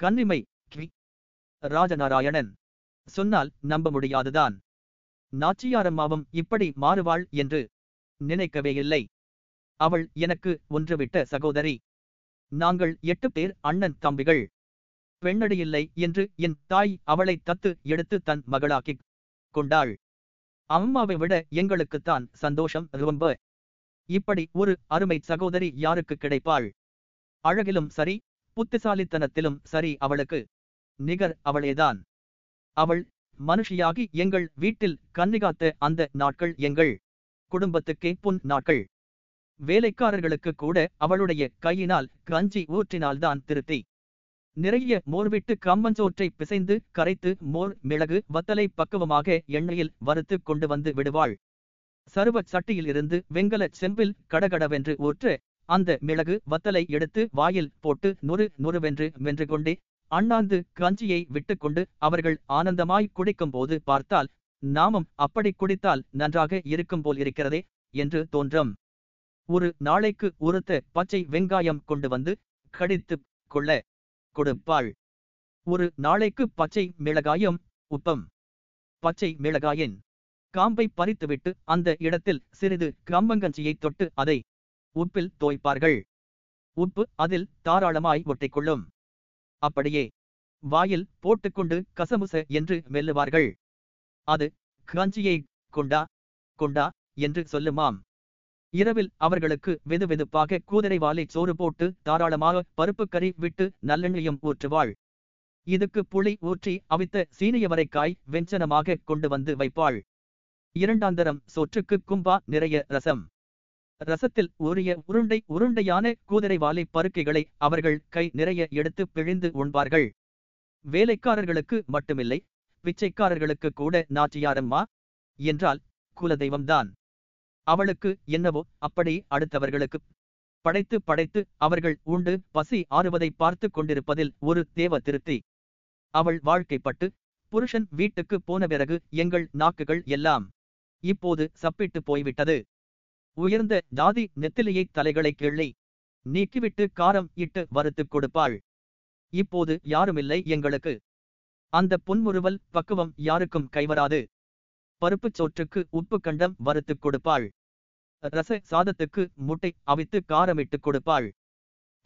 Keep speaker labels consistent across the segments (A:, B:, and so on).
A: கன்னிமை கி. ராஜநாராயணன். சொன்னால் நம்ப முடியாதுதான். நாச்சியாரம்மாவும் இப்படி மாறுவாள் என்று நினைக்கவே இல்லை. அவள் எனக்கு ஒன்றுவிட்ட சகோதரி. நாங்கள் எட்டு பேர் அண்ணன் தம்பிகள். பெண்ணடியில்லை என்று என் தாய் அவளை தத்து எடுத்து தன் மகளாக்கிக் கொண்டாள். அம்மாவை விட எங்களுக்குத்தான் சந்தோஷம் ரொம்ப. இப்படி ஒரு அருமை சகோதரி யாருக்கு கிடைப்பாள்? அழகிலும் சரி புத்திசாலித்தனத்திலும் சரி அவளுக்கு நிகர் அவளேதான். அவள் மனுஷியாகி எங்கள் வீட்டில் கன்னிகாத்த அந்த நாட்கள் எங்கள் குடும்பத்துக்கே புன் நாட்கள். வேலைக்காரர்களுக்கு கூட அவளுடைய கையினால் கஞ்சி ஊற்றினால்தான் திருத்தி நிறைய மோர்விட்டு கம்மஞ்சோற்றை பிசைந்து கரைத்து மோர் மிளகு வத்தலை பக்குவமாக எண்ணெயில் வறுத்து கொண்டு வந்து விடுவாள். சருவ சட்டியில் இருந்து வெங்கல செம்பில் கடகடவென்று ஊற்ற அந்த மிளகு வத்தலை எடுத்து வாயில் போட்டு நொறு நொறுவென்று வென்று கொண்டே அண்ணாந்து கஞ்சியை விட்டுக்கொண்டு அவர்கள் ஆனந்தமாய் குடிக்கும் போது பார்த்தால் நாமும் அப்படி குடித்தால் நன்றாக இருக்கும் போல் இருக்கிறதே என்று தோன்றும். ஒரு நாளைக்கு உறுத்த பச்சை வெங்காயம் கொண்டு வந்து கடித்து கொள்ள கொடுப்பாள். ஒரு நாளைக்கு பச்சை மிளகாயும் உப்பம். பச்சை மிளகாயின் காம்பை பறித்துவிட்டு அந்த இடத்தில் சிறிது கம்பங்கஞ்சியை தொட்டு அதை உப்பில் தோய்ப்பார்கள். உப்பு அதில் தாராளமாய் ஒட்டிக்கொள்ளும். அப்படியே வாயில் போட்டுக்கொண்டு கசமுச என்று மெல்லுவார்கள். அது கஞ்சியை கொண்டா கொண்டா என்று சொல்லுமாம். இரவில் அவர்களுக்கு வெது வெதுவெதுப்பாக கூதரை சோறு போட்டு தாராளமாக பருப்பு கறி விட்டு நல்லெண்ணெயும் ஊற்றுவாள். இதுக்கு புளி ஊற்றி அவித்த சீனியவரைக்காய் வெஞ்சனமாக கொண்டு வந்து வைப்பாள். இரண்டாந்தரம் சோற்றுக்கு கும்பா நிறைய ரசம். ரசத்தில் ஊறிய உருண்டை உருண்டையான கூதரை பருக்கைகளை அவர்கள் கை நிறைய எடுத்து பிழிந்து உண்பார்கள். வேலைக்காரர்களுக்கு மட்டுமில்லை பிச்சைக்காரர்களுக்கு கூட நாச்சியாரம்மா என்றால் குலதெய்வம்தான். அவளுக்கு என்னவோ அப்படி அடுத்தவர்களுக்கு படைத்து படைத்து அவர்கள் உண்டு பசி ஆறுவதை பார்த்து கொண்டிருப்பதில் ஒரு தேவ திருப்தி. அவள் வாழ்க்கைப்பட்டு புருஷன் வீட்டுக்கு போன பிறகு எங்கள் நாக்குகள் எல்லாம் இப்போது சப்பிட்டு போய்விட்டது. உயர்ந்த ஜாதி நெத்திலியை தலைகளை கிள்ளி நீக்கிவிட்டு காரம் இட்டு வறுத்துக் கொடுப்பாள். இப்போது யாருமில்லை எங்களுக்கு. அந்த புன்முறுவல் பக்குவம் யாருக்கும் கைவராது. பருப்புச் சோற்றுக்கு உப்பு கண்டம் வறுத்துக் கொடுப்பாள். ரச சாதத்துக்கு முட்டை அவித்து காரமிட்டு கொடுப்பாள்.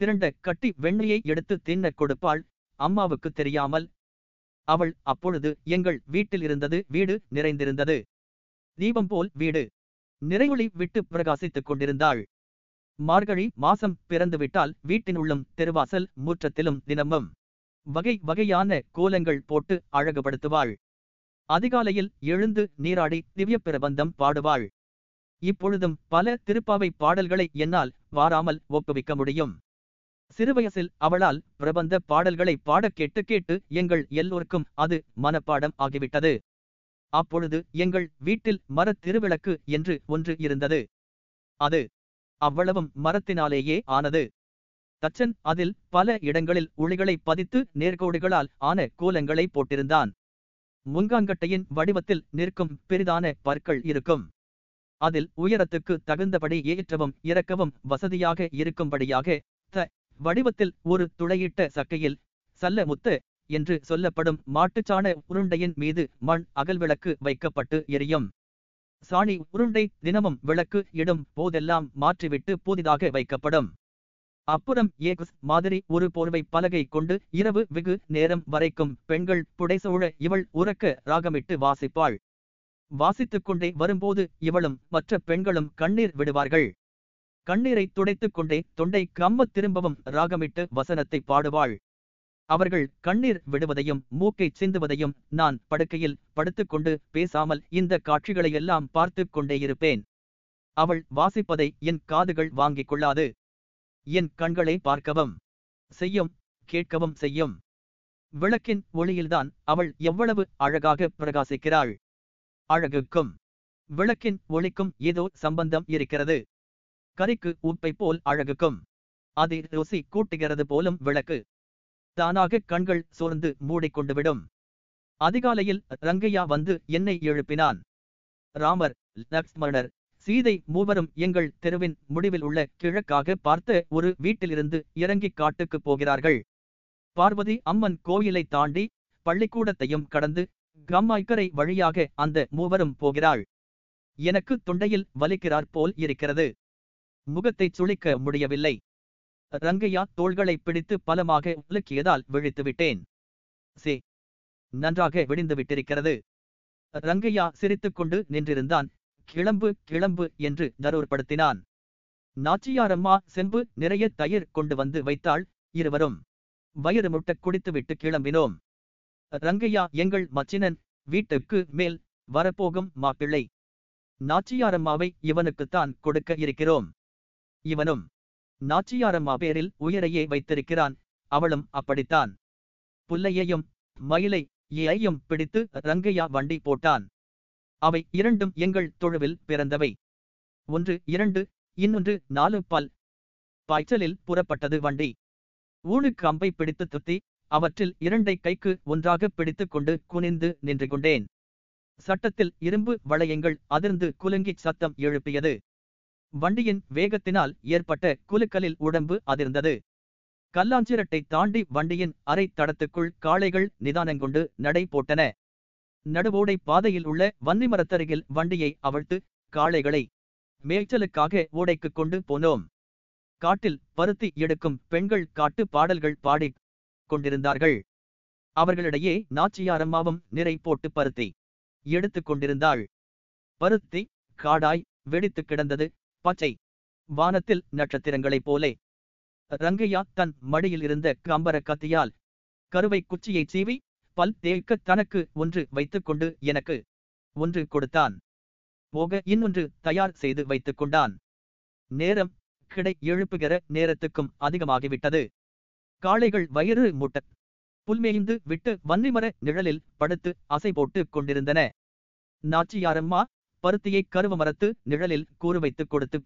A: திரண்ட கட்டி வெண்ணையை எடுத்து தின்ன கொடுப்பாள். அம்மாவுக்கு தெரியாமல். அவள் அப்பொழுது எங்கள் வீட்டில் இருந்தது வீடு நிறைந்திருந்தது. தீபம் போல் வீடு. நிறைவுளி விட்டு பிரகாசித்துக் கொண்டிருந்தாள். மார்கழி மாசம் பிறந்துவிட்டால் வீட்டினுள்ளும் தெருவாசல் முற்றத்திலும் தினமும் வகை வகையான கோலங்கள் போட்டு அழகுபடுத்துவாள். அதிகாலையில் எழுந்து நீராடி திவ்ய பிரபந்தம் பாடுவாள். இப்பொழுதும் பல திருப்பாவை பாடல்களை என்னால் வாராமல் ஒப்புவிக்க முடியும். சிறுவயசில் அவளால் பிரபந்த பாடல்களை பாடக் கேட்டு கேட்டு எங்கள் எல்லோருக்கும் அது மனப்பாடம் ஆகிவிட்டது. அப்பொழுது எங்கள் வீட்டில் மரத் திருவிளக்கு என்று ஒன்று இருந்தது. அது அவ்வளவும் மரத்தினாலேயே ஆனது. தச்சன் அதில் பல இடங்களில் உளிகளை பதித்து நேர்கோடுகளால் ஆன கோலங்களை போட்டிருந்தான். முன்காங்கட்டையின் வடிவத்தில் நிற்கும் பெரிதான பற்கள் இருக்கும். அதில் உயரத்துக்கு தகுந்தபடி ஏற்றவும் இறக்கவும் வசதியாக இருக்கும்படியாக த வடிவத்தில் ஒரு துளையிட்ட சக்கையில் சல்ல முத்து என்று சொல்லப்படும் மாட்டுச்சாண உருண்டையின் மீது மண் அகல்விளக்கு வைக்கப்பட்டு எரியும். சாணி உருண்டை தினமும் விளக்கு இடும் போதெல்லாம் மாற்றிவிட்டு புதிதாக வைக்கப்படும். அப்புறம் ஏகுஸ் மாதிரி ஒரு போர்வை பலகை கொண்டு இரவு வெகு நேரம் வரைக்கும் பெண்கள் புடைசூழ இவள் உறக்க ராகமிட்டு வாசிப்பாள். வாசித்துக் கொண்டே வரும்போது இவளும் மற்ற பெண்களும் கண்ணீர் விடுவார்கள். கண்ணீரை துடைத்துக் கொண்டே தொண்டை கம்மத் திரும்பவும் ராகமிட்டு வசனத்தை பாடுவாள். அவர்கள் கண்ணீர் விடுவதையும் மூக்கை சிந்துவதையும் நான் படுக்கையில் படுத்துக்கொண்டு பேசாமல் இந்த காட்சிகளையெல்லாம் பார்த்து கொண்டே இருப்பேன். அவள் வாசிப்பதை என் காதுகள் வாங்கிக் கொள்ளாது. என் கண்களை பார்க்கவும் செய்யும் கேட்கவும் செய்யும். விளக்கின் ஒளியில்தான் அவள் எவ்வளவு அழகாக பிரகாசிக்கிறாள். அழகுக்கும் விளக்கின் ஒளிக்கும் ஏதோ சம்பந்தம் இருக்கிறது. கரிக்கு உப்பை போல் அழகுக்கும். அதை ருசி கூட்டுகிறது போலும் விளக்கு. தானாக கண்கள் சோர்ந்து மூடிக்கொண்டுவிடும் அதிகாலையில் ரங்கையா வந்து என்னை எழுப்பினான். ராமர் லக்ஷ்மணர் சீதை மூவரும் எங்கள் தெருவின் முடிவில் உள்ள கிழக்காக பார்த்த ஒரு வீட்டிலிருந்து இறங்கி காட்டுக்குப் போகிறார்கள். பார்வதி அம்மன் கோயிலை தாண்டி பள்ளிக்கூடத்தையும் கடந்து கம்மாய்க்கரை வழியாக அந்த மூவரும் போகிறாள். எனக்கு தொண்டையில் வலிக்கிறார் போல் இருக்கிறது. முகத்தை சுளிக்க முடியவில்லை. ரங்கையா தோள்களை பிடித்து பலமாக உலுக்கியதால் விழித்து விட்டேன் சே நன்றாக விடிந்து விட்டிருக்கிறது ரங்கையா சிரித்துக்கொண்டு நின்றிருந்தான். கிளம்பு கிளம்பு என்று தரூர்படுத்தினான். நாச்சியாரம்மா செம்பு நிறைய தயிர் கொண்டு வந்து வைத்தாள். இருவரும் வயிறு முட்ட குடித்துவிட்டு கிளம்பினோம். ரங்கையா எங்கள் மச்சினன் வீட்டுக்கு மேல் வரப்போகும் மாப்பிள்ளை. நாச்சியாரம்மாவை இவனுக்குத்தான் கொடுக்க இருக்கிறோம். இவனும் நாச்சியாரம்மா பேரில் உயிரையே வைத்திருக்கிறான். அவளும் அப்படித்தான். புல்லையையும் மயிலை ஏயையும் பிடித்து ரங்கையா வண்டி போட்டான். அவை இரண்டும் எங்கள் தொழுவில் பிறந்தவை. ஒன்று இரண்டு இன்னொன்று நாலு பல். பாய்ச்சலில் புறப்பட்டது வண்டி. ஊனுக்கு அம்பை பிடித்து துத்தி அவற்றில் இரண்டை கைக்கு ஒன்றாக பிடித்துக் கொண்டு குனிந்து நின்று கொண்டேன் சட்டத்தில் இரும்பு வளையங்கள் அதிர்ந்து குலுங்கிச் சத்தம் எழுப்பியது. வண்டியின் வேகத்தினால் ஏற்பட்ட குலுக்கலில் உடம்பு அதிர்ந்தது. கல்லாஞ்சிரட்டை தாண்டி வண்டியின் அரை தடத்துக்குள் காளைகள் நிதானங்கொண்டு நடை போட்டன. நடுவோடை பாதையில் உள்ள வன்னிமரத்தருகில் வண்டியை அவிழ்த்து காளைகளை மேய்ச்சலுக்காக ஓடைக்கு கொண்டு போனோம். காட்டில் பருத்தி எடுக்கும் பெண்கள் காட்டு பாடல்கள் பாடிக் கொண்டிருந்தார்கள். அவர்களிடையே நாச்சியாரம்மாவும் நிறை போட்டு பருத்தி எடுத்துக் கொண்டிருந்தாள். பருத்தி காடாய் வெடித்து கிடந்தது. பச்சை. வானத்தில் நட்சத்திரங்களைப் போலே. ரங்கையா தன் மடியில் இருந்த கம்பர கத்தியால் கருவை குச்சியைச் சீவி பல் தேய்க்க தனக்கு ஒன்று வைத்துக்கொண்டு எனக்கு ஒன்று கொடுத்தான். போக இன்னொன்று தயார் செய்து வைத்துக் கொண்டான். நேரம் கிடை எழுப்புகிற நேரத்துக்கும் அதிகமாகிவிட்டது. காளைகள் வயிறு முட்ட புல்மேய்ந்து விட்டு வன்னிமர நிழலில் படுத்து அசை போட்டு கொண்டிருந்தன. நாச்சியாரம்மா பருத்தியை கருவ மரத்து நிழலில் கூறு வைத்துக் கொடுத்து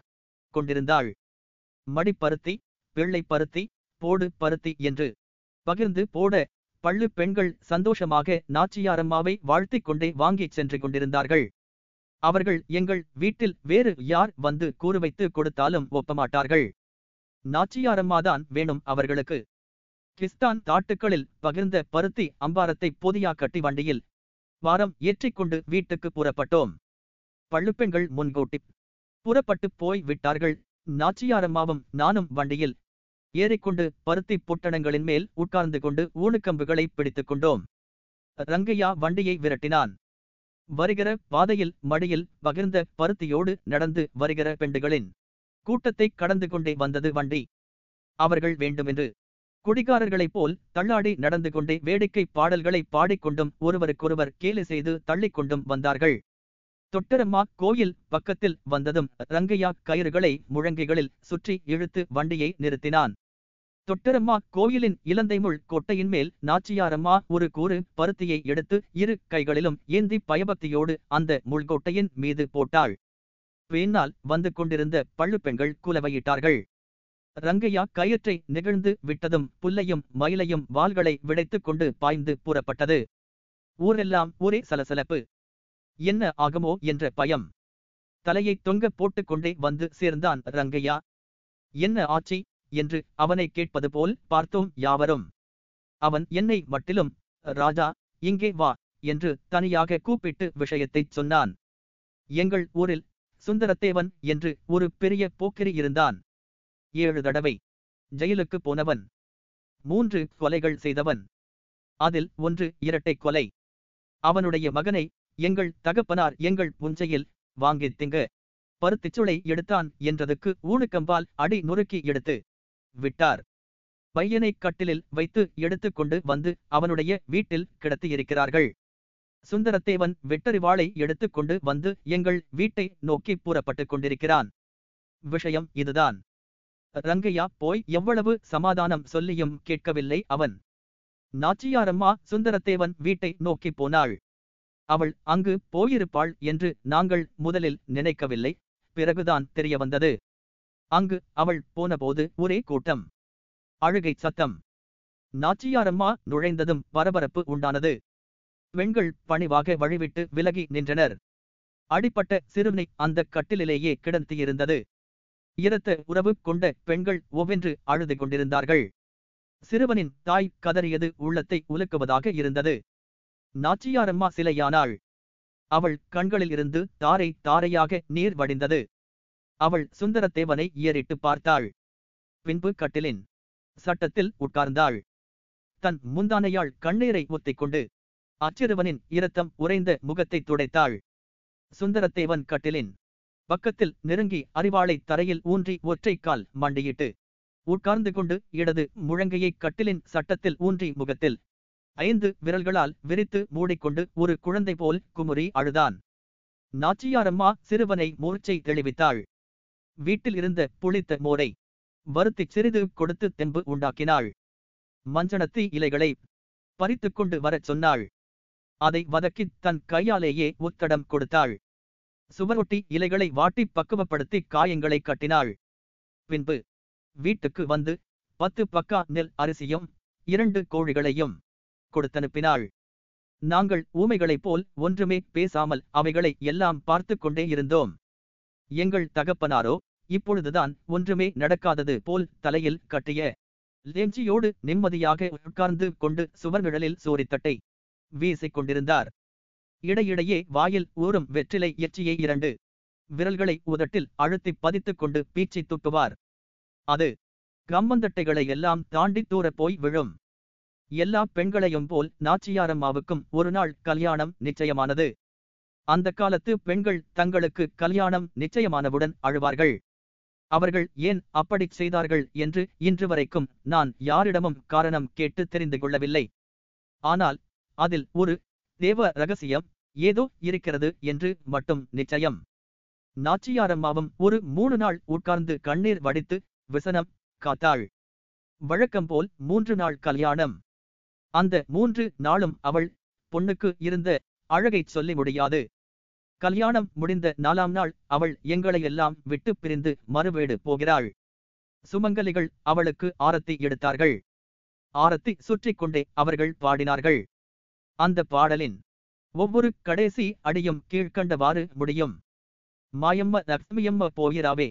A: கொண்டிருந்தாள் மடிப்பருத்தி பிள்ளை பருத்தி போடு பருத்தி என்று பகிர்ந்து போட பள்ளு பெண்கள் சந்தோஷமாக நாச்சியாரம்மாவை வாழ்த்திக் கொண்டே வாங்கிச் சென்று கொண்டிருந்தார்கள். அவர்கள் எங்கள் வீட்டில் வேறு யார் வந்து கூறு வைத்து கொடுத்தாலும் ஒப்பமாட்டார்கள். நாச்சியாரம்மாதான் வேணும் அவர்களுக்கு. கிஸ்தான் தாட்டுக்களில் பகிர்ந்த பருத்தி அம்பாரத்தை பொதியா கட்டி வண்டியில் வாரம் ஏற்றிக்கொண்டு வீட்டுக்கு புறப்பட்டோம். பள்ளுப்பெண்கள் முன்கூட்டி புறப்பட்டு போய் விட்டார்கள். நாச்சியாரம்மாவும் நானும் வண்டியில் ஏறிக்கொண்டு பருத்தி பொட்டணங்களின் மேல் உட்கார்ந்து கொண்டு ஊனுக்கம்புகளை பிடித்துக் கொண்டோம். ரங்கையா வண்டியை விரட்டினான். வருகிற பாதையில் மடியில் பகிர்ந்த பருத்தியோடு நடந்து வருகிற பெண்டுகளின் கூட்டத்தை கடந்து கொண்டே வந்தது வண்டி. அவர்கள் வேண்டுமென்று குடிகாரர்களைப் போல் தள்ளாடி நடந்து கொண்டே வேடிக்கை பாடல்களை பாடிக்கொண்டும் ஒருவருக்கொருவர் கேலி செய்து தள்ளிக்கொண்டும் வந்தார்கள். தொட்டரம்மா கோயில் பக்கத்தில் வந்ததும் ரங்கையா கயிறுகளை முழங்கைகளில் சுற்றி இழுத்து வண்டியை நிறுத்தினான். தொட்டரம்மா கோயிலின் இலந்தைமுள் கொட்டையின் மேல் நாச்சியாரம்மா ஒரு கூறு பருத்தியை எடுத்து இரு கைகளிலும் ஏந்தி பயபக்தியோடு அந்த முள்கொட்டையின் மீது போட்டாள். பின்னால் வந்து கொண்டிருந்த பள்ளுப்பெண்கள் குலவையிட்டார்கள். ரங்கையா கயிற்றை நிகழ்ந்து விட்டதும் புல்லையும் மயிலையும் வாள்களை விடைத்துக் கொண்டு பாய்ந்து புறப்பட்டது. ஊரெல்லாம் ஒரே சலசலப்பு. என்ன ஆகுமோ என்ற பயம். தலையை தொங்க போட்டுக்கொண்டே வந்து சேர்ந்தான் ரங்கையா. என்ன ஆச்சி? என்று அவனை கேட்பது போல் பார்த்தோம் யாவரும். அவன் என்னை மட்டிலும் ராஜா இங்கே வா என்று தனியாக கூப்பிட்டு விஷயத்தைச் சொன்னான். எங்கள் ஊரில் சுந்தரத்தேவன் என்று ஒரு பெரிய போக்கிரி இருந்தான். ஏழு தடவை ஜெயிலுக்கு போனவன் மூன்று கொலைகள் செய்தவன் அதில் ஒன்று இரட்டை கொலை. அவனுடைய மகனை எங்கள் தகப்பனார் எங்கள் புஞ்சையில் வாங்கித் திங்க. பருத்திச்சுளை எடுத்தான் என்றதுக்கு ஊனுக்கம்பால் அடி நொறுக்கி எடுத்து விட்டார். பையனை கட்டிலில் வைத்து எடுத்துக் கொண்டு வந்து அவனுடைய வீட்டில் கிடத்தியிருக்கிறார்கள் சுந்தரத்தேவன் வெட்டறிவாளை எடுத்துக் கொண்டு வந்து எங்கள் வீட்டை நோக்கி புறப்பட்டுக் கொண்டிருக்கிறான். விஷயம் இதுதான். ரங்கையா போய் எவ்வளவு சமாதானம் சொல்லியும் கேட்கவில்லை அவன். நாச்சியாரம்மா சுந்தரத்தேவன் வீட்டை நோக்கி போனாள். அவள் அங்கு போயிருப்பாள் என்று நாங்கள் முதலில் நினைக்கவில்லை. பிறகுதான் தெரிய வந்தது. அங்கு அவள் போனபோது ஒரே கூட்டம். அழுகை சத்தம். நாச்சியாரம்மா நுழைந்ததும் பரபரப்பு உண்டானது. பெண்கள் பணிவாக வழிவிட்டு விலகி நின்றனர். அடிப்பட்ட சிறுவனை அந்த கட்டிலிலேயே கிடந்தியிருந்தது இரத்த உறவு கொண்ட பெண்கள் ஒவ்வென்று அழுது கொண்டிருந்தார்கள். சிறுவனின் தாய் கதறியது உள்ளத்தை உலுக்குவதாக இருந்தது. நாச்சியாரம்மா சிலையானாள். அவள் கண்களில் இருந்து தாரை தாரையாக நீர் வடிந்தது. அவள் சுந்தரத்தேவனை ஏறிட்டு பார்த்தாள். பின்பு கட்டிலின் சட்டத்தில் உட்கார்ந்தாள். தன் முந்தானையாள் கண்ணீரை ஒத்திக்கொண்டு அச்சிறுவனின் இரத்தம் உறைந்த முகத்தை துடைத்தாள். சுந்தரத்தேவன் கட்டிலின் பக்கத்தில் நெருங்கி அறிவாளை தரையில் ஊன்றி ஒற்றை கால் மண்டியிட்டு உட்கார்ந்து கொண்டு இடது முழங்கையை கட்டிலின் சட்டத்தில் ஊன்றி முகத்தில் ஐந்து விரல்களால் விரித்து மூடிக்கொண்டு ஒரு குழந்தை போல் குமுறி அழுதான். நாச்சியாரம்மா சிறுவனை மூர்ச்சை தெளிவித்தாள். வீட்டில் இருந்த புளித்த மோரை வருத்திச் சிறிது கொடுத்து தெம்பு உண்டாக்கினாள். மஞ்சனத்தி இலைகளை பறித்துக் கொண்டு வரச் சொன்னாள். அதை வதக்கித் தன் கையாலேயே உத்தடம் கொடுத்தாள். சுவரொட்டி இலைகளை வாட்டி பக்குவப்படுத்தி காயங்களை கட்டினாள். பின்பு வீட்டுக்கு வந்து பத்து பக்கா நெல் அரிசியும் இரண்டு கோழிகளையும் கொடுத்தனுப்பினாள். நாங்கள் ஊமைகளைப் போல் ஒன்றுமே பேசாமல் அவைகளை எல்லாம் பார்த்து கொண்டே இருந்தோம். எங்கள் தகப்பனாரோ இப்பொழுதுதான் ஒன்றுமே நடக்காதது போல் தலையில் கட்டிய லேஞ்சியோடு நிம்மதியாக உட்கார்ந்து கொண்டு சுவர்நிழலில் சோரித்தட்டை வீசிக் கொண்டிருந்தார். இடையிடையே வாயில் ஊறும் வெற்றிலை எச்சியை இரண்டு விரல்களை உதட்டில் அழுத்திப் பதித்துக் கொண்டு பீச்சி தூக்குவார். அது கம்மந்தட்டைகளை எல்லாம் தாண்டி தூரப் போய் விழும். எல்லா பெண்களையும் போல் நாச்சியாரம்மாவுக்கும் ஒரு நாள் கல்யாணம் நிச்சயமானது. அந்த காலத்து பெண்கள் தங்களுக்கு கல்யாணம் நிச்சயமானவுடன் அழுவார்கள். அவர்கள் ஏன் அப்படிச் செய்தார்கள் என்று இன்று வரைக்கும் நான் யாரிடமும் காரணம் கேட்டு தெரிந்து கொள்ளவில்லை. ஆனால் அதில் ஒரு தேவ ரகசியம் ஏதோ இருக்கிறது என்று மட்டும் நிச்சயம். நாச்சியாரம்மாவும் ஒரு மூணு நாள் உட்கார்ந்து கண்ணீர் வடித்து விசனம் காத்தாள். வழக்கம்போல் மூன்று நாள் கல்யாணம். அந்த மூன்று நாளும் அவள் பொண்ணுக்கு இருந்த அழகைச் சொல்லி முடியாது. கல்யாணம் முடிந்த நாலாம் நாள் அவள் எங்களையெல்லாம் விட்டு பிரிந்து மறுவேடு போகிறாள். சுமங்கலிகள் அவளுக்கு ஆரத்தி எடுத்தார்கள். ஆரத்தி சுற்றிக் கொண்டே அவர்கள் பாடினார்கள். அந்த பாடலின் ஒவ்வொரு கடைசி அடியும் கீழ்க்கண்டவாறு முடியும். மாயம்ம லக்ஷ்மியம்ம போயிராவே.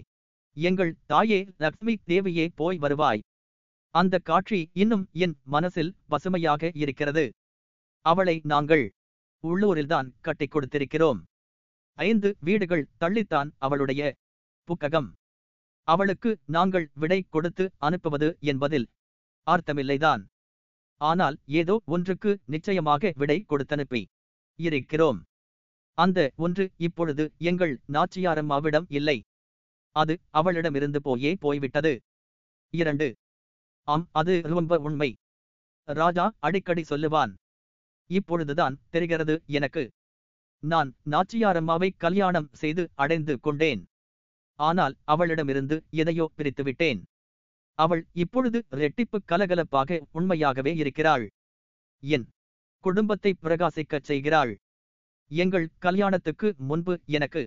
A: எங்கள் தாயே லக்ஷ்மி தேவியே போய் வருவாய். அந்த காட்சி இன்னும் என் மனசில் பசுமையாக இருக்கிறது. அவளை நாங்கள் உள்ளூரில்தான் கட்டிக் கொடுத்திருக்கிறோம். ஐந்து வீடுகள் தள்ளித்தான் அவளுடைய புக்ககம். அவளுக்கு நாங்கள் விடை கொடுத்து அனுப்புவது என்பதில் அர்த்தமில்லைதான். ஆனால் ஏதோ ஒன்றுக்கு நிச்சயமாக விடை கொடுத்தனுப்பி இருக்கிறோம். அந்த ஒன்று இப்பொழுது எங்கள் நாச்சியாரம்மாவிடம் இல்லை. அது அவளிடமிருந்து போயே போய்விட்டது. இரண்டு ஆம் அது ரொம்ப உண்மை. ராஜா அடிக்கடி சொல்லுவான் இப்பொழுதுதான் தெரிகிறது எனக்கு. நான் நாச்சியாரம்மாவை கல்யாணம் செய்து அடைந்து கொண்டேன். ஆனால் அவளிடமிருந்து எதையோ பிரித்துவிட்டேன். அவள் இப்பொழுது ரெட்டிப்பு கலகலப்பாக உண்மையாகவே இருக்கிறாள். என் குடும்பத்தை பிரகாசிக்கச் செய்கிறாள். எங்கள் கல்யாணத்துக்கு முன்பு எனக்கு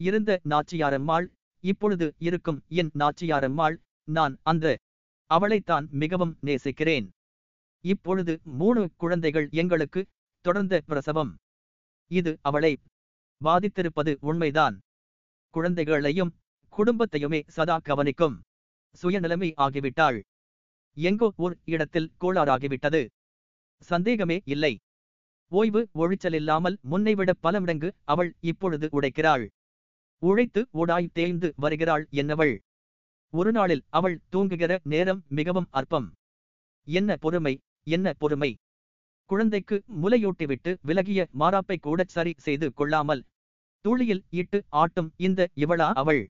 A: இருந்த நாச்சியாரம்மாள் இப்பொழுது இருக்கும் என் நாச்சியாரம்மாள் நான் அந்த அவளைத்தான் மிகவும் நேசிக்கிறேன். இப்பொழுது மூணு குழந்தைகள் எங்களுக்கு தொடர்ந்த பிரசவம். இது அவளை பாதித்திருப்பது உண்மைதான். குழந்தைகளையும் குடும்பத்தையுமே சதா கவனிக்கும். சுயநிலைமை ஆகிவிட்டாள். எங்கோ ஓர் இடத்தில் கோளாறாகிவிட்டது. சந்தேகமே இல்லை. ஓய்வு ஒழிச்சலில்லாமல் முன்னைவிட பல மடங்கு அவள் இப்பொழுது உடைக்கிறாள். உழைத்து ஓடாய் தேய்ந்து வருகிறாள் என்னவள்? ஒரு நாளில் அவள் தூங்குகிற நேரம் மிகவும் அற்பம். என்ன பொறுமை என்ன பொறுமை. குழந்தைக்கு முலையூட்டிவிட்டு விலகிய மாறாப்பை கூடச் சரி செய்து கொள்ளாமல் தூளியில் இட்டு ஆட்டும் இந்த இவளா அவள்.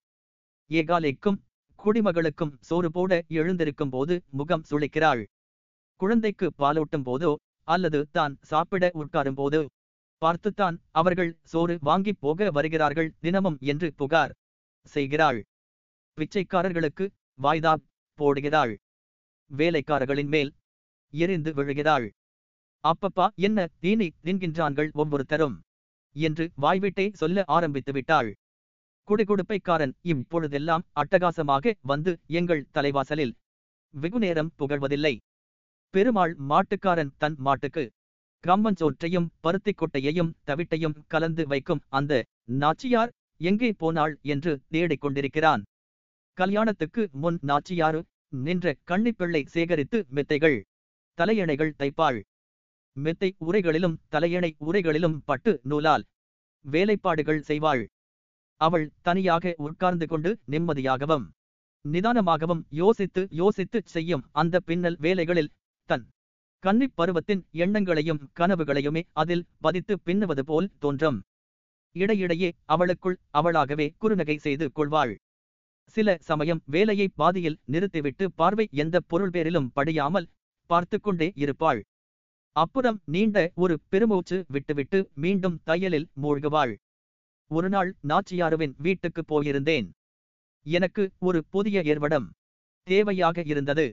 A: ஏகாலைக்கும் குடிமகளுக்கும் சோறு போட எழுந்திருக்கும் போது முகம் சுழிக்கிறாள் குழந்தைக்கு பாலூட்டும் போதோ அல்லது தான் சாப்பிட உட்காரும் போதோ பார்த்துத்தான் அவர்கள் சோறு வாங்கிப் போக வருகிறார்கள் தினமும் என்று புகார் செய்கிறாள். பிச்சைக்காரர்களுக்கு வாய்தா போடுகிறாள். வேலைக்காரர்களின் மேல் எரிந்து விழுகிறாள். அப்பப்பா என்ன தீனி தின்கின்றான்கள் ஒவ்வொருத்தரும் என்று வாய்விட்டே சொல்ல ஆரம்பித்து விட்டாள். குடிகுடுப்பைக்காரன் இப்பொழுதெல்லாம் அட்டகாசமாக வந்து எங்கள் தலைவாசலில் வெகுநேரம் புகழ்வதில்லை. பெருமாள் மாட்டுக்காரன் தன் மாட்டுக்கு கம்மஞ்சோற்றையும் பருத்திக் கொட்டையையும் தவிட்டையும் கலந்து வைக்கும் அந்த நாச்சியார் எங்கே போனாள் என்று தேடிக் கொண்டிருக்கிறான் கல்யாணத்துக்கு முன் நாச்சியாறு நின்ற கன்னிப்பிள்ளை சேகரித்து மெத்தைகள் தலையணைகள் தைப்பாள். மெத்தை உரைகளிலும் தலையணை உரைகளிலும் பட்டு நூலால் வேலைப்பாடுகள் செய்வாள். அவள் தனியாக உட்கார்ந்து கொண்டு நிம்மதியாகவும் நிதானமாகவும் யோசித்து யோசித்து செய்யும் அந்த பின்னல் வேலைகளில் தன் கன்னிப் பருவத்தின் எண்ணங்களையும் கனவுகளையுமே அதில் பதித்து பின்னுவது போல் தோன்றும். இடையிடையே அவளுக்குள் அவளாகவே குறுநகை செய்து கொள்வாள். சில சமயம் வேலையை பாதியில் நிறுத்திவிட்டு பார்வை எந்த பொருள் பேரிலும் படியாமல் பார்த்து கொண்டே இருப்பாள். அப்புறம் நீண்ட ஒரு பெருமூச்சு விட்டுவிட்டு மீண்டும் தையலில் மூழ்குவாள். ஒருநாள் நாச்சியாருவின் வீட்டுக்கு போயிருந்தேன். எனக்கு ஒரு புதிய ஏர்வடம் தேவையாக இருந்தது.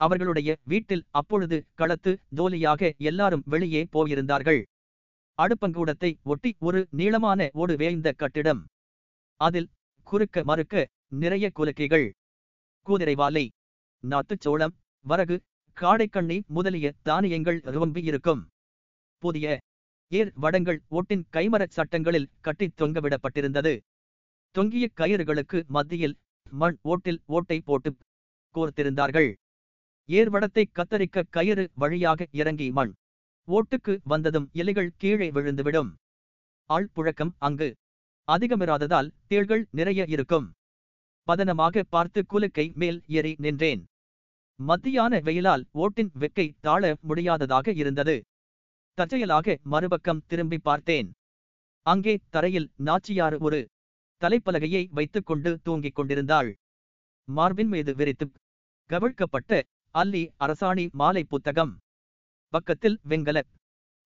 A: அவர்களுடைய வீட்டில் அப்பொழுது களத்து ஜோலியாக எல்லாரும் வெளியே போயிருந்தார்கள். அடுப்பங்கூடத்தை ஒட்டி ஒரு நீளமான ஓடு வேய்ந்த கட்டிடம். அதில் குறுக்க மறுக்க நிறைய குலக்கைகள். குதிரைவாலை நாத்துச்சோளம் வரகு காடைக்கண்ணி முதலிய தானியங்கள் ரொம்பி இருக்கும். புதிய ஏர் வடங்கள் ஓட்டின் கைமரச் சட்டங்களில் கட்டித் தொங்கவிடப்பட்டிருந்தது தொங்கிய கயிறுகளுக்கு மத்தியில் மண் ஓட்டில் ஓட்டை போட்டு கோர்த்திருந்தார்கள். ஏர்வடத்தை கத்தரிக்க கயிறு வழியாக இறங்கி மண் ஓட்டுக்கு வந்ததும் இலைகள் கீழே விழுந்துவிடும். ஆள் புழக்கம் அங்கு அதிகமிராததால் தேள்கள் நிறைய இருக்கும். பதனமாக பார்த்து குலுக்கை மேல் ஏறி நின்றேன். மத்தியான வெயிலால் ஓட்டின் வெக்கை தாழ முடியாததாக இருந்தது. தற்செயலாக மறுபக்கம் திரும்பி பார்த்தேன். அங்கே தரையில் நாச்சியார் ஒரு தலைப்பலகையை வைத்துக் கொண்டு தூங்கிக் கொண்டிருந்தாள். மார்பின் மீது விரித்து கவிழ்க்கப்பட்ட அல்லி அரசாணி மாலை புத்தகம். பக்கத்தில் வெங்கல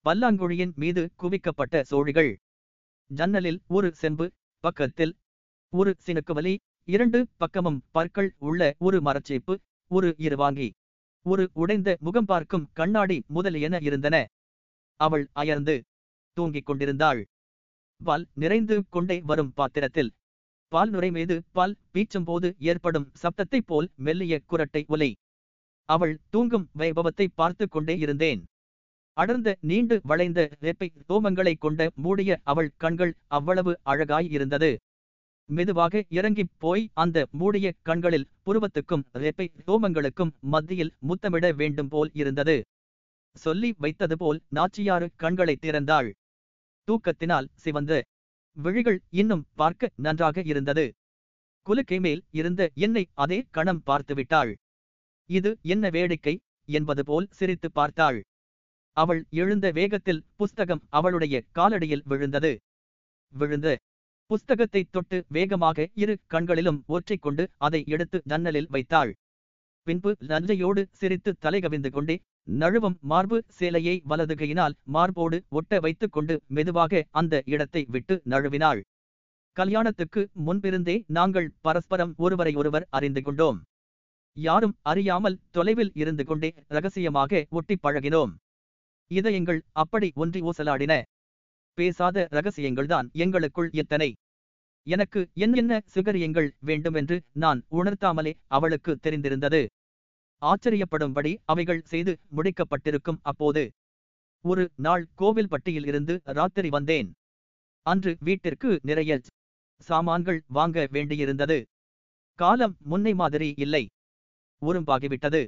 A: பல்லாங்குழியின் மீது குவிக்கப்பட்ட சோழிகள். ஜன்னலில் ஒரு செம்பு பக்கத்தில் ஒரு சினுக்குவலி இரண்டு பக்கமும் பற்கள் உள்ள ஒரு மரச்சேப்பு ஒரு இருவாங்கி ஒரு உடைந்த முகம் பார்க்கும் கண்ணாடி முதலியன இருந்தன. அவள் அயர்ந்து தூங்கிக் கொண்டிருந்தாள். பால் நிறைந்து கொண்டே வரும் பாத்திரத்தில். பால் நுரை மீது பால் பீச்சும்போது ஏற்படும் சப்தத்தைப் போல் மெல்லிய குரட்டை ஒலை. அவள் தூங்கும் வைபவத்தை பார்த்து கொண்டே இருந்தேன். அடர்ந்த நீண்டு வளைந்த வேப்பை தோமங்களைக் கொண்ட மூடிய அவள் கண்கள் அவ்வளவு அழகாய் இருந்தது. மெதுவாக இறங்கிப் போய் அந்த மூடிய கண்களில் புருவத்துக்கும் ரெப்பை ரோமங்களுக்கும் மத்தியில் முத்தமிட வேண்டும் போல் இருந்தது. சொல்லி வைத்தது போல் நாச்சியாறு கண்களை திறந்தாள். தூக்கத்தினால் சிவந்து விழிகள் இன்னும் பார்க்க நன்றாக இருந்தது. குலுக்கை மேல் இருந்த என்னை அதே கணம் பார்த்துவிட்டாள் இது என்ன வேடிக்கை? என்பது போல் சிரித்து பார்த்தாள். அவள் எழுந்த வேகத்தில் புஸ்தகம் அவளுடைய காலடியில் விழுந்தது. விழுந்து புஸ்தகத்தை தொட்டு வேகமாக இரு கண்களிலும் ஒற்றிக் கொண்டு அதை எடுத்து ஜன்னலில் வைத்தாள். பின்பு நஞ்சையோடு சிரித்து தலைகவிந்து கொண்டே நழுவம் மார்பு சேலையை வலதுகையினால் மார்போடு ஒட்ட வைத்துக் கொண்டு மெதுவாக அந்த இடத்தை விட்டு நழுவினாள். கல்யாணத்துக்கு முன்பிருந்தே நாங்கள் பரஸ்பரம் ஒருவரையொருவர் அறிந்து கொண்டோம். யாரும் அறியாமல் தொலைவில் இருந்து கொண்டே ரகசியமாக ஒட்டிப் பழகினோம். இதயங்கள் அப்படி ஒன்றி ஊசலாடின. பேசாத ரகசியங்கள்தான் எங்களுக்குள் எத்தனை? எனக்கு என்னென்ன சுகரியங்கள் வேண்டுமென்று நான் உணர்த்தாமலே அவளுக்கு தெரிந்திருந்தது. ஆச்சரியப்படும்படி அவைகள் செய்து முடிக்கப்பட்டிருக்கும் அப்போது. ஒரு நாள் கோவில்பட்டியில் இருந்து ராத்திரி வந்தேன். அன்று வீட்டிற்கு நிறைய சாமான்கள் வாங்க வேண்டியிருந்தது. காலம் முன்னை மாதிரி இல்லை. உரும்பாகிவிட்டது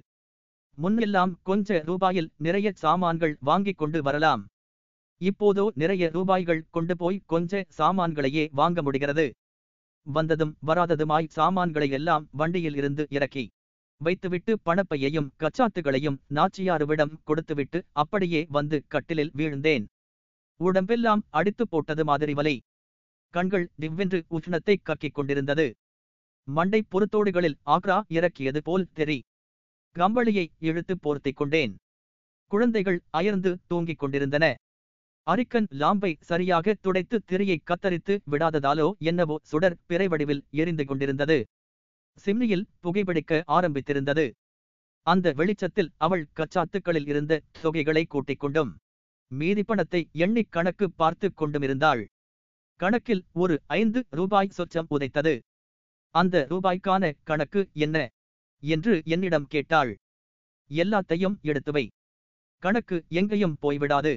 A: முன்னெல்லாம் கொஞ்ச ரூபாயில் நிறைய சாமான்கள் வாங்கிக் கொண்டு வரலாம். இப்போதோ நிறைய ரூபாய்கள் கொண்டு போய் கொஞ்ச சாமான்களையே வாங்க முடிகிறது. வந்ததும் வராததுமாய் சாமான்களை எல்லாம் வண்டியில் இருந்து இறக்கி வைத்துவிட்டு பணப்பையையும் கச்சாத்துகளையும் நாச்சியாருவிடம் கொடுத்துவிட்டு அப்படியே வந்து கட்டிலில் வீழ்ந்தேன். உடம்பெல்லாம் அடித்து போட்டது மாதிரி வலை. கண்கள் திவ்வென்று உஷ்ணத்தை கக்கிக் கொண்டிருந்தது. மண்டை பொறுத்தோடுகளில் ஆக்ரா இறக்கியது போல் தெரி கம்பளியை இழுத்து போர்த்திக் கொண்டேன். குழந்தைகள் அயர்ந்து தூங்கிக் கொண்டிருந்தன. அரிக்கன் லாம்பை சரியாக துடைத்து திரையை கத்தரித்து விடாததாலோ என்னவோ சுடர் பிறை வடிவில் எரிந்து கொண்டிருந்தது. சிம்னியில் புகைப்பிடிக்க ஆரம்பித்திருந்தது. அந்த வெளிச்சத்தில் அவள் கச்சாத்துக்களில் இருந்த தொகைகளை கூட்டிக் கொண்டும் மீதி பணத்தை எண்ணிக் கணக்கு பார்த்து கொண்டுமிருந்தாள் கணக்கில் ஒரு ஐந்து ரூபாய் சொச்சம் உதைத்தது. அந்த ரூபாய்க்கான கணக்கு என்ன? என்று என்னிடம் கேட்டாள். எல்லாத்தையும் எடுத்துவை. கணக்கு எங்கேயும் போய்விடாது.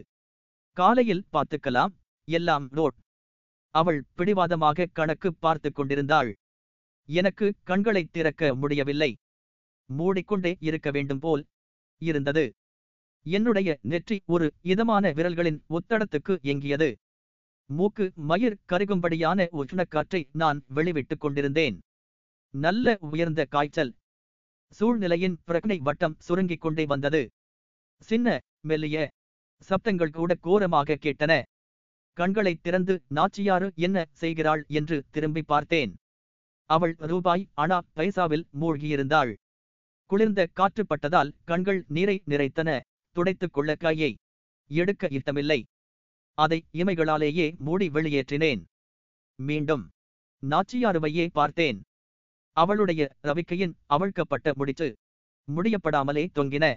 A: காலையில் பார்த்துக்கலாம். எல்லாம் ரோட் அவள் பிடிவாதமாக கணக்கு பார்த்து கொண்டிருந்தாள். எனக்கு கண்களை திறக்க முடியவில்லை. மூடிக்கொண்டே இருக்க வேண்டும் போல் இருந்தது. என்னுடைய நெற்றி ஒரு இதமான விரல்களின் ஒத்தடத்துக்கு எங்கியது மூக்கு மயிர் கருகும்படியான உஷ்ணக்காற்றை நான் வெளிவிட்டுக் கொண்டிருந்தேன். நல்ல உயர்ந்த காய்ச்சல். சூழ்நிலையின் பிரக்னை வட்டம் சுருங்கிக் கொண்டே வந்தது. சின்ன மெல்லிய சப்தங்கள் கூட கோரமாக கேட்டன. கண்களை திறந்து நாச்சியாறு என்ன செய்கிறாள்? என்று திரும்பி பார்த்தேன். அவள் ரூபாய் அணா பைசாவில் மூழ்கியிருந்தாள். குளிர்ந்த காற்று பட்டதால் கண்கள் நீரை நிறைத்தன. துடைத்துக் கொள்ள கையை எடுக்க இட்டமில்லை. அதை இமைகளாலேயே மூடி வெளியேற்றினேன். மீண்டும் நாச்சியாருவையே பார்த்தேன். அவளுடைய ரவிக்கையின் அவழ்க்கப்பட்ட முடிச்சு முடியப்படாமலே தொங்கின.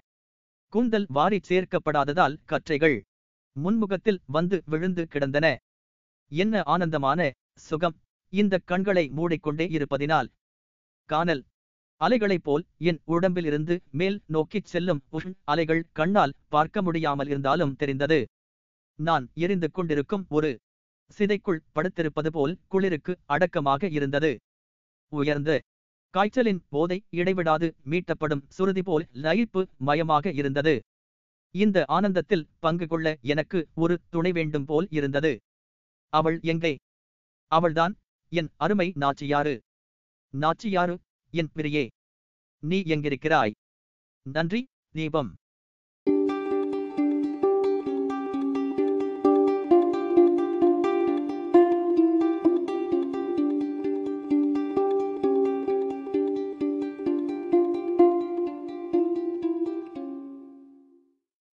A: கூந்தல் வாரிச் சேர்க்கப்படாததால் கற்றைகள் முன்முகத்தில் வந்து விழுந்து கிடந்தன. என்ன ஆனந்தமான சுகம். இந்த கண்களை மூடிக்கொண்டே இருப்பதினால் காணல் அலைகளைப் போல் என் உடம்பிலிருந்து மேல் நோக்கிச் செல்லும் உஷ் அலைகள் கண்ணால் பார்க்க முடியாமல் இருந்தாலும் தெரிந்தது. நான் எரிந்து கொண்டிருக்கும் ஒரு சிதைக்குள் படுத்திருப்பது போல் குளிருக்கு அடக்கமாக இருந்தது. உயர்ந்த காய்ச்சலின் போதை இடைவிடாது மீட்டப்படும் சுருதி போல் லயிப்பு மயமாக இருந்தது. இந்த ஆனந்தத்தில் பங்கு கொள்ள எனக்கு ஒரு துணை வேண்டும் போல் இருந்தது. அவள் எங்கே? அவள்தான் என் அருமை நாச்சியாறு நாச்சியாறு என் பிரியே நீ எங்கிருக்கிறாய்? நன்றி தீபம்.